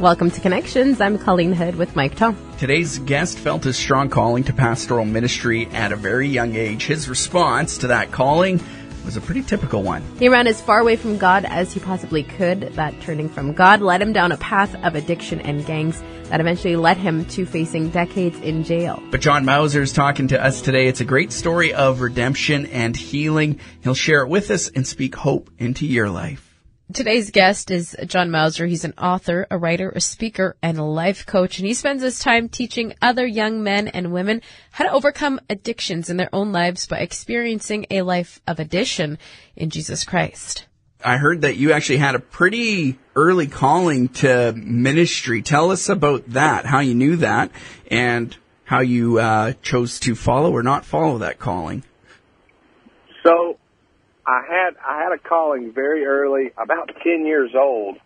Welcome to Connections. I'm Colleen Hood with Mike Tom. Today's guest felt a strong calling to pastoral ministry at a very young age. His response to that calling was a pretty typical one. He ran as far away from God as he possibly could. That turning from God led him down a path of addiction and gangs that eventually led him to facing decades in jail. But John Mauser is talking to us today. It's a great story of redemption and healing. He'll share it with us and speak hope into your life. Today's guest is John Mauser. He's an author, a writer, a speaker, and a life coach. And he spends his time teaching other young men and women how to overcome addictions in their own lives by experiencing a life of addition in Jesus Christ. I heard that you actually had a pretty early calling to ministry. Tell us about that, how you knew that, and how you uh, chose to follow or not follow that calling. So I had I had a calling very early, about ten years old,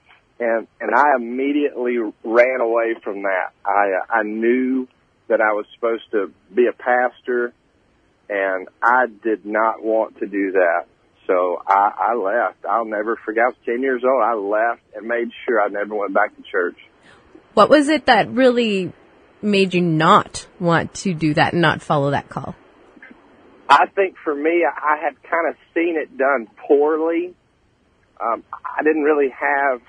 and and I immediately ran away from that. I uh, I knew that I was supposed to be a pastor, and I did not want to do that. So I, I left. I'll never forget. I was ten years old. I left and made sure I never went back to church. What was it that really made you not want to do that and not follow that call? I think for me, I had kind of seen it done poorly. Um, I didn't really have,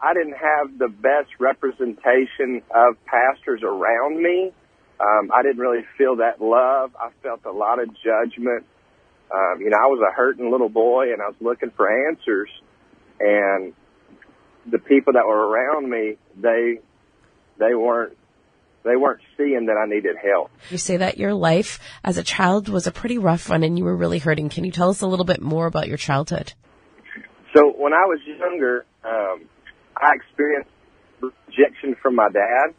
I didn't have the best representation of pastors around me. Um, I didn't really feel that love. I felt a lot of judgment. Um, you know, I was a hurting little boy and I was looking for answers and the people that were around me, they, they weren't they weren't seeing that I needed help. You say that your life as a child was a pretty rough one and you were really hurting. Can you tell us a little bit more about your childhood? So when I was younger, um, I experienced rejection from my dad.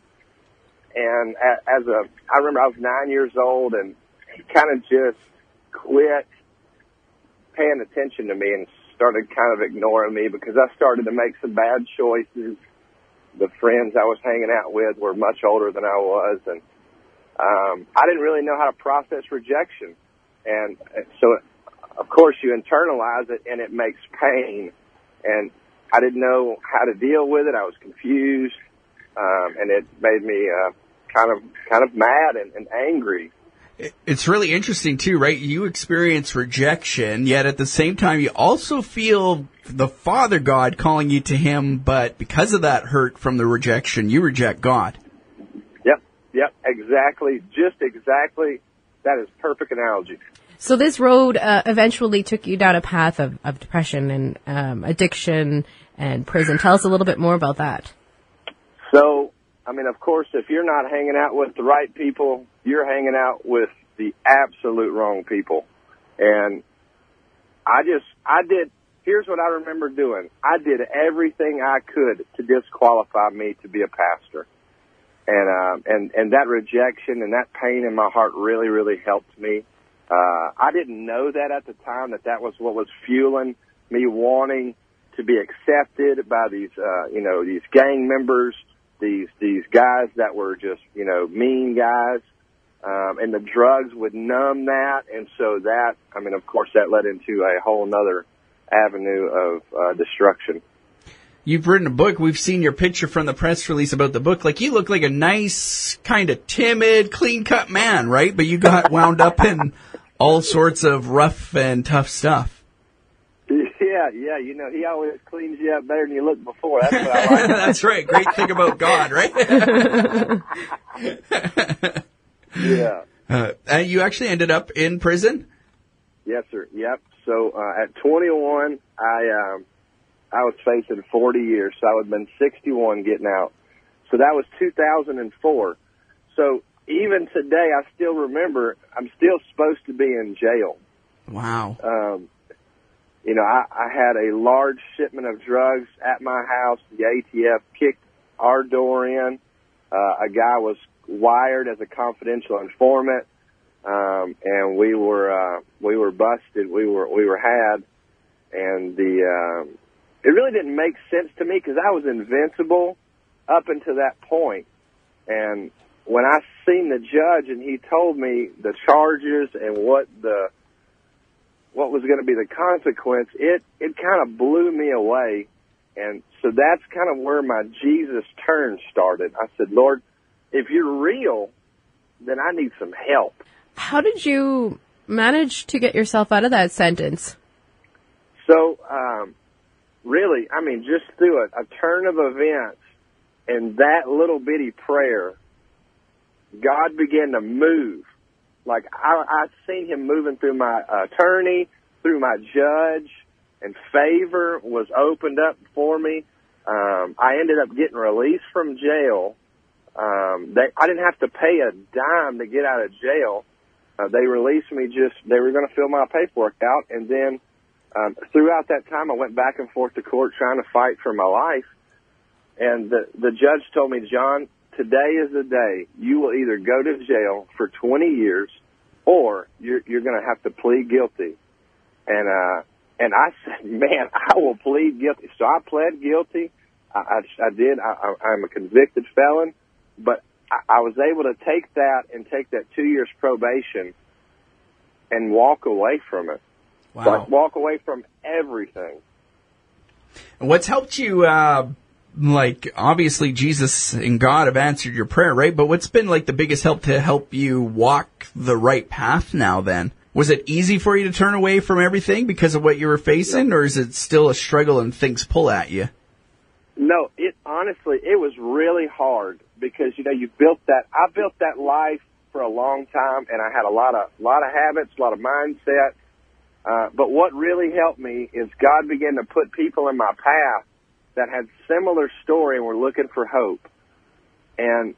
And as a, I remember I was nine years old and he kind of just quit paying attention to me and started kind of ignoring me because I started to make some bad choices the friends I was hanging out with were much older than I was, and um, I didn't really know how to process rejection. And so, of course, you internalize it, and it makes pain. And I didn't know how to deal with it. I was confused, um, and it made me uh, kind of kind of mad and, and angry. It's really interesting too, right? You experience rejection, yet at the same time, you also feel the Father God calling you to Him, but because of that hurt from the rejection, you reject God. Yep, yep, exactly. Just exactly. That is perfect analogy. So this road uh, eventually took you down a path of, of depression and um, addiction and prison. Tell us a little bit more about that. So, I mean, of course, if you're not hanging out with the right people, you're hanging out with the absolute wrong people. And I just, I did here's what I remember doing. I did everything I could to disqualify me to be a pastor. And, uh, and, and that rejection and that pain in my heart really, really helped me. Uh, I didn't know that at the time that that was what was fueling me wanting to be accepted by these, uh, you know, these gang members, these, these guys that were just, you know, mean guys. Um, and the drugs would numb that. And so that, I mean, of course that led into a whole nother avenue of uh, destruction. You've written a book. We've seen your picture from the press release about the book. Like you look like a nice, kind of timid, clean cut man, right? But you got wound up in all sorts of rough and tough stuff. Yeah, yeah. You know, he always cleans you up better than you looked before. That's what I like. That's right. Great thing about God, right? yeah. Uh, and you actually ended up in prison. Yes, sir. Yep. So uh, at 21, I um, I was facing 40 years, so I would have been 61 getting out. So that was 2004. So even today, I still remember I'm still supposed to be in jail. Wow. Um, you know, I, I had a large shipment of drugs at my house. The ATF kicked our door in. Uh, a guy was wired as a confidential informant um, and we were uh, we were busted. We were we were had, and the um, it really didn't make sense to me because I was invincible up until that point. And when I seen the judge and he told me the charges and what the what was going to be the consequence, it it kind of blew me away. And so that's kind of where my Jesus turn started. I said, Lord, if you're real, then I need some help. How did you manage to get yourself out of that sentence? So, um, really, I mean, just through a, a turn of events and that little bitty prayer, God began to move. Like I, I seen Him moving through my attorney, through my judge, and favor was opened up for me. Um, I ended up getting released from jail. They, I didn't have to pay a dime to get out of jail. Uh, they released me just, they were going to fill my paperwork out. And then, um, throughout that time, I went back and forth to court trying to fight for my life. And the, the judge told me, John, today is the day you will either go to jail for 20 years or you're, you're going to have to plead guilty. And, uh, and I said, man, I will plead guilty. So I pled guilty. I, I, I did. I, I, I'm a convicted felon, but I, I was able to take that and take that two years probation and walk away from it. Wow. Like walk away from everything. What's helped you, uh, like, obviously Jesus and God have answered your prayer, right? But what's been like the biggest help to help you walk the right path now then? Was it easy for you to turn away from everything because of what you were facing, or is it still a struggle and things pull at you? No, it honestly, it was really hard because you know you built that. I built that life for a long time, and I had a lot of lot of habits, a lot of mindset. Uh, but what really helped me is God began to put people in my path that had similar story and were looking for hope. And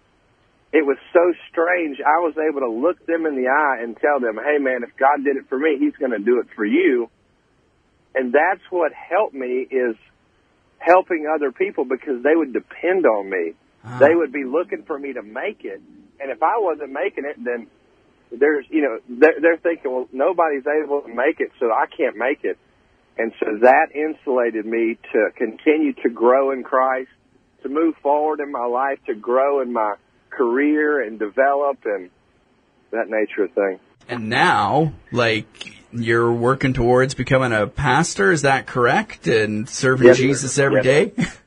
it was so strange. I was able to look them in the eye and tell them, "Hey, man, if God did it for me, He's going to do it for you." And that's what helped me is helping other people because they would depend on me. Ah. They would be looking for me to make it, and if I wasn't making it, then there's, you know, they're, they're thinking, well, nobody's able to make it, so I can't make it. And so that insulated me to continue to grow in Christ, to move forward in my life, to grow in my career and develop and that nature of thing. And now, like, you're working towards becoming a pastor, is that correct? And serving Yes. Jesus every Yes, day?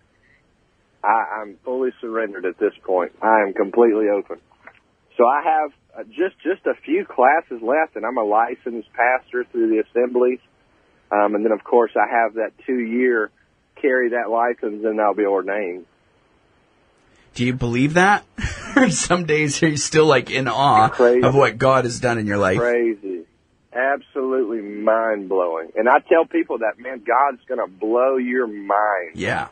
I'm fully surrendered at this point. I am completely open. So I have uh, just just a few classes left, and I'm a licensed pastor through the assemblies. Um, and then, of course, I have that two year carry that license, and I'll be ordained. Do you believe that? some days you're you still like in awe Crazy. of what God has done in your life? Crazy, absolutely mind blowing. And I tell people that, man, God's going to blow your mind. Yeah.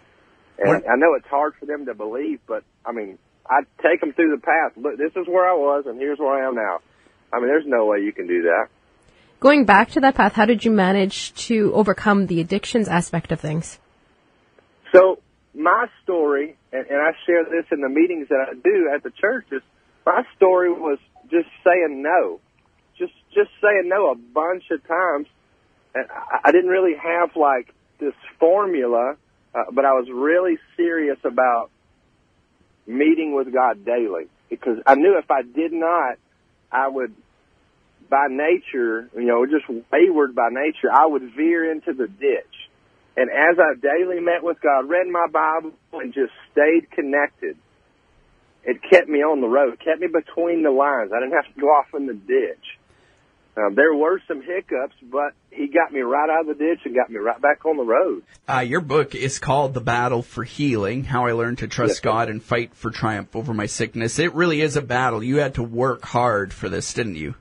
And What- I know it's hard for them to believe, but I mean, I take them through the path. Look, this is where I was, and here's where I am now. I mean, there's no way you can do that. Going back to that path, how did you manage to overcome the addictions aspect of things? So my story, and, and I share this in the meetings that I do at the churches. My story was just saying no, just just saying no a bunch of times. And I, I didn't really have like this formula, uh, but I was really serious about meeting with God daily because I knew if I did not, I would, by nature, you know, just wayward by nature, I would veer into the ditch. And as I daily met with God, read my Bible, and just stayed connected, it kept me on the road, it kept me between the lines. I didn't have to go off in the ditch. Uh, there were some hiccups, but he got me right out of the ditch and got me right back on the road. Uh, your book is called The Battle for Healing How I Learned to Trust Yes. God and Fight for Triumph Over My Sickness. It really is a battle. You had to work hard for this, didn't you?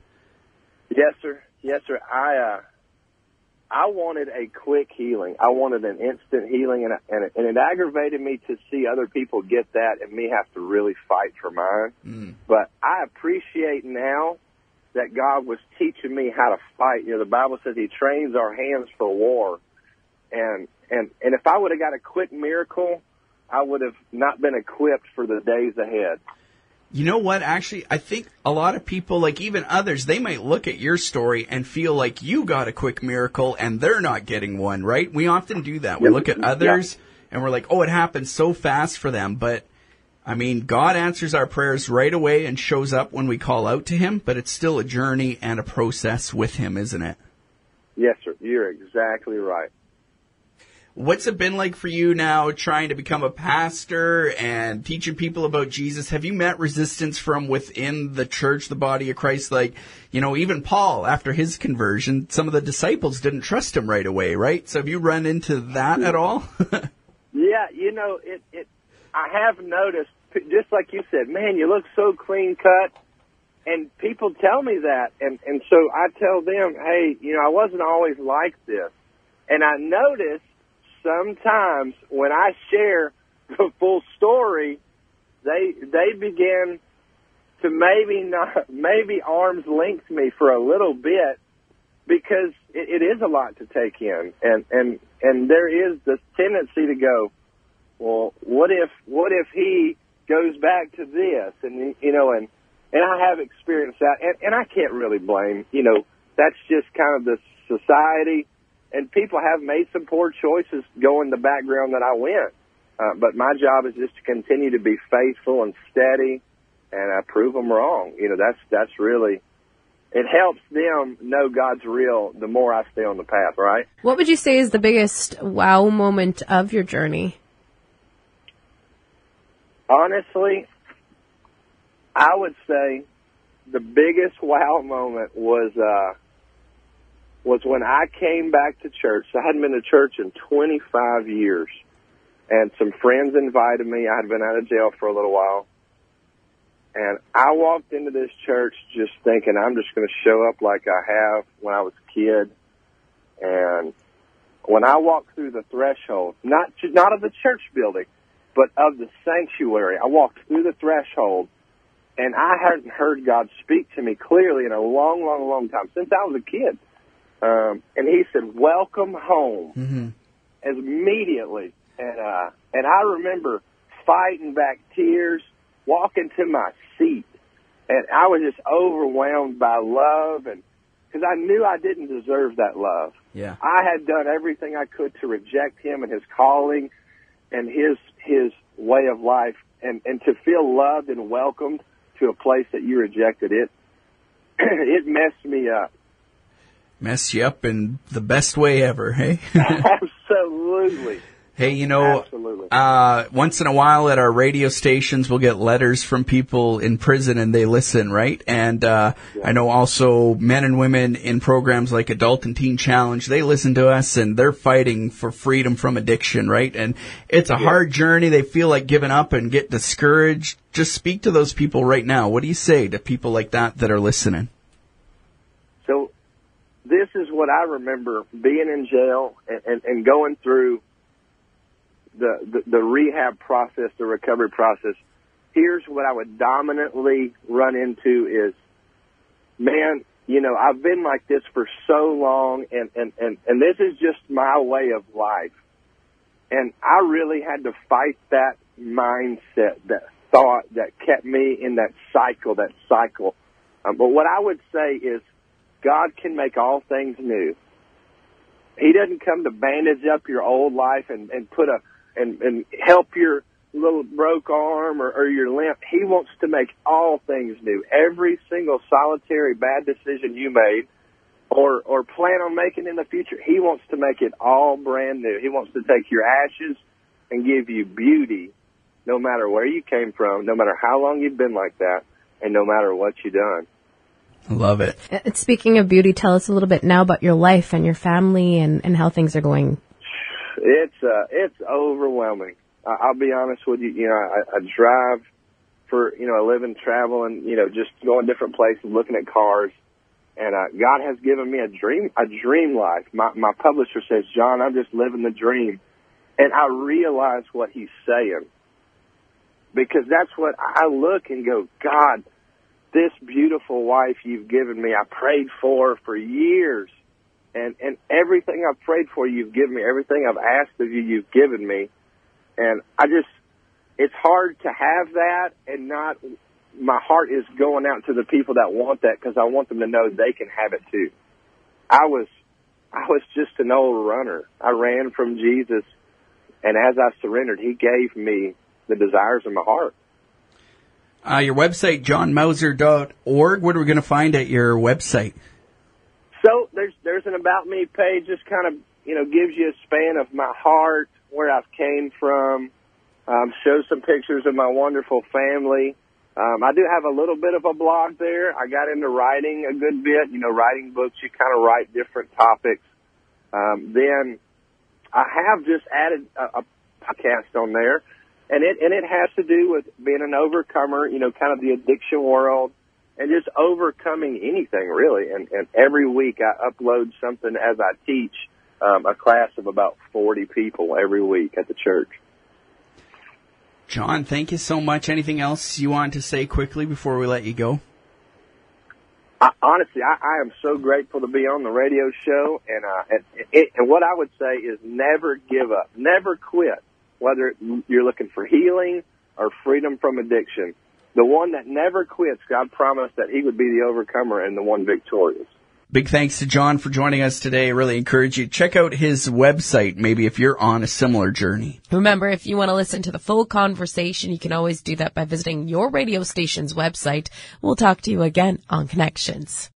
Yes, sir. Yes, sir. I uh, I wanted a quick healing. I wanted an instant healing, and and it, and it aggravated me to see other people get that and me have to really fight for mine. But I appreciate now that God was teaching me how to fight. You know, the Bible says He trains our hands for war, and and and if I would have got a quick miracle, I would have not been equipped for the days ahead. You know what? Actually, I think a lot of people, like even others, they might look at your story and feel like you got a quick miracle and they're not getting one, right? We often do that. We look at others and we're like, oh, it happened so fast for them. But I mean, God answers our prayers right away and shows up when we call out to Him, but it's still a journey and a process with Him, isn't it? Yes, sir. You're exactly right. What's it been like for you now trying to become a pastor and teaching people about Jesus? Have you met resistance from within the church, the body of Christ? Like, you know, even Paul, after his conversion, some of the disciples didn't trust him right away, right? So have you run into that hmm. at all? Yeah, you know, it, it, I have noticed, just like you said, man, you look so clean cut. And people tell me that. And, and so I tell them, hey, you know, I wasn't always like this. And I notice sometimes when I share the full story, they, they begin to maybe not, maybe arms length me for a little bit because it, it is a lot to take in, and and and there is this tendency to go, well, what if what if he goes back to this, and you know, and and I have experienced that, and and I can't really blame, you know, that's just kind of the society, and people have made some poor choices going the background that I went, uh, but my job is just to continue to be faithful and steady, and I prove them wrong. You know, that's that's really it helps them know God's real the more I stay on the path, right? What would you say is the biggest wow moment of your journey? Honestly, I would say the biggest wow moment was uh was when I came back to church. I hadn't been to church in 25 years. And some friends invited me. I had been out of jail for a little while and I walked into this church just thinking I'm just going to show up like I have when I was a kid. And when I walked through the threshold, not not of the church building, but of the sanctuary, I walked through the threshold, and I hadn't heard God speak to me clearly in a long, long, long time since I was a kid. Um, and He said, "Welcome home," mm-hmm. as immediately. And uh, and I remember fighting back tears walking to my seat, and I was just overwhelmed by love, and because I knew I didn't deserve that love. Yeah, I had done everything I could to reject him and his calling, and his his way of life, and and to feel loved and welcomed to a place that you rejected it. it messed me up. messed you up in the best way ever, hey? Absolutely. Hey, you know, Absolutely. uh, once in a while at our radio stations, we'll get letters from people in prison and they listen, right? And, uh, I know also men and women in programs like Adult and Teen Challenge, they listen to us and they're fighting for freedom from addiction, right? And it's a hard journey. They feel like giving up and get discouraged. Just speak to those people right now. What do you say to people like that that are listening? So this is what I remember being in jail and, and, and going through the, the, rehab process, the recovery process, here's what I would dominantly run into is, man, you know, I've been like this for so long and, and, and, and this is just my way of life. And I really had to fight that mindset, that thought that kept me in that cycle, that cycle. Um, but what I would say is God can make all things new. He doesn't come to bandage up your old life and, and put a, and, and help your little broke arm or, or your limp. He wants to make all things new. Every single solitary bad decision you made or, or plan on making in the future, he wants to make it all brand new. He wants to take your ashes and give you beauty no matter where you came from, no matter how long you've been like that, and no matter what you've done. Love it. Uh, Speaking of beauty, tell us a little bit now about your life and your family and, and how things are going. It's uh, it's overwhelming. I- I'll be honest with you. You know, I, I drive for you know a living, traveling. You know, just going different places, looking at cars. And uh, God has given me a dream, a dream life. My my publisher says, John, I'm just living the dream, and I realize what he's saying because that's what I look and go, God, this beautiful wife you've given me, I prayed for for years and and everything I've prayed for, you've given me. Everything I've asked of you, you've given me. And I just, it's hard to have that and not. My heart is going out to the people that want that because I want them to know they can have it too. I was, I was just an old runner. I ran from Jesus, and as I surrendered, He gave me the desires of my heart. Uh, your website, johnmauser.org. What are we going to find at your website? There's an about me page, just kind of you know, gives you a span of my heart, where I've came from, um, shows some pictures of my wonderful family. Um, I do have a little bit of a blog there. I got into writing a good bit, you know, writing books. You kind of write different topics. Um, then I have just added a, a podcast on there, and it and it has to do with being an overcomer. You know, kind of the addiction world, and just overcoming anything really. And and every week I upload something as I teach um, a class of about forty people every week at the church. John, thank you so much. Anything else you want to say quickly before we let you go? I, honestly, I, I am so grateful to be on the radio show, and uh, and, it, and what I would say is never give up, never quit. Whether you're looking for healing or freedom from addiction, the one that never quits, God promised that He would be the overcomer and the one victorious. Big thanks to John for joining us today. I really encourage you to check out his website, maybe if you're on a similar journey. Remember, if you want to listen to the full conversation, you can always do that by visiting your radio station's website. We'll talk to you again on Connections.